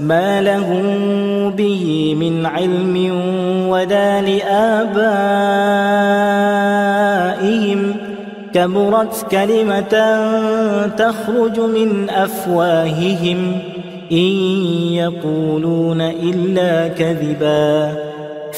ما لهم به من علم ولا لآبائهم كبرت كلمة تخرج من أفواههم إن يقولون إلا كذبا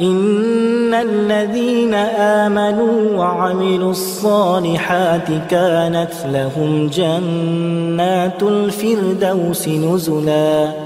إن الذين آمنوا وعملوا الصالحات كانت لهم جنات الفردوس نزلا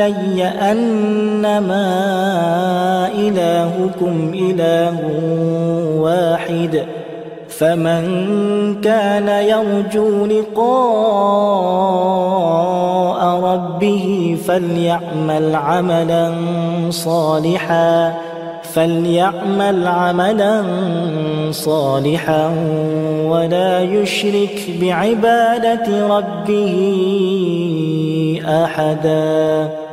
إلي أنما إلهكم إله واحد فمن كان يرجو لقاء ربه فليعمل عملا صالحا فليعمل عملا صالحا ولا يشرك بعبادة ربه أحداً